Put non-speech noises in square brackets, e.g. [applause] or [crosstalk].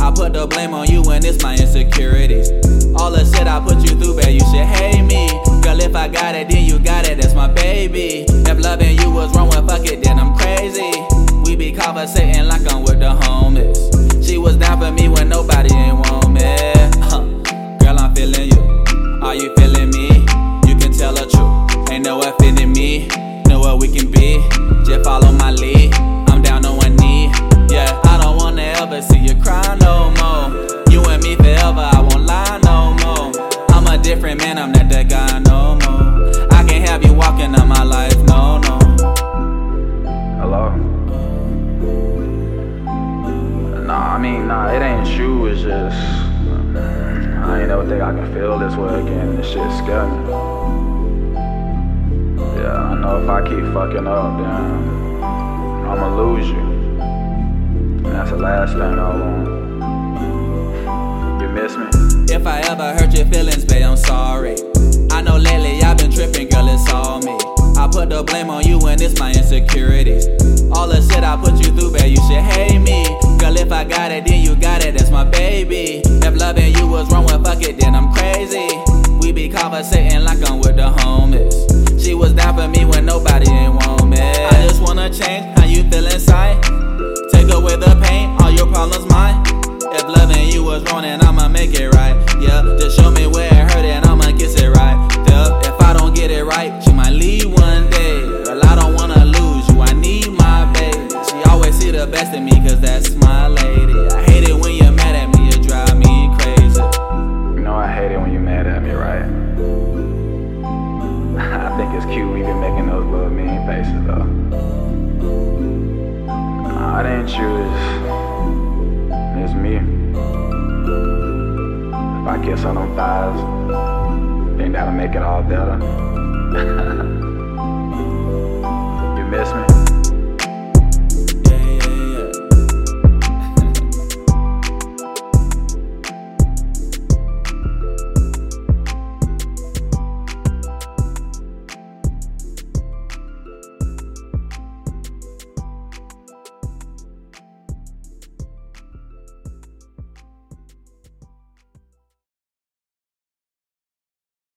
I put the blame on you and it's my insecurities. All the shit I put you through, babe, you should hate me. Girl, if I got it, then you got it, that's my baby. If loving you was wrong, well, fuck it, then I'm crazy. We be conversating like I'm with the homies. She was down for me when nobody ain't want me. [laughs] Girl, I'm feeling you. Are you feeling me? You can tell the truth. Ain't no one fitting me. Know what we can be. Just follow my lead. I'm down on one knee. Yeah, I don't wanna ever see you man, I'm not that guy no more. I can't have you walking on my life, no, no. Hello? Nah, I mean, nah, it ain't you, it's just. I ain't never think I can feel this way again. This shit scare me. Yeah, I know if I keep fucking up, then I'ma lose you. And that's the last thing I want. Miss me? If I ever hurt your feelings, babe, I'm sorry. I know lately I've been tripping, girl, it's all me. I put the blame on you and it's my insecurities. All the shit I put you through, babe, you should hate me. Girl, if I got it, then you got it, that's my baby. If loving you was wrong, well, fuck it, then I'm crazy. We be conversating like I'm with the homies. She was down for me when nobody ain't want me. I just wanna change how you feel inside. Take away the pain, all your problems mine. Was wrong, then I'ma make it right. Yeah, just show me where it hurt and I'ma get it right. Yeah, if I don't get it right, she might leave one day. Well, I don't wanna lose you, I need my baby. She always see the best in me, cause that's my lady. I hate it when you're mad at me, it drive me crazy. You know I hate it when you're mad at me, right? [laughs] I think it's cute we've been making those little mean faces though. Nah, it ain't kiss on them thighs, think that'll make it all better.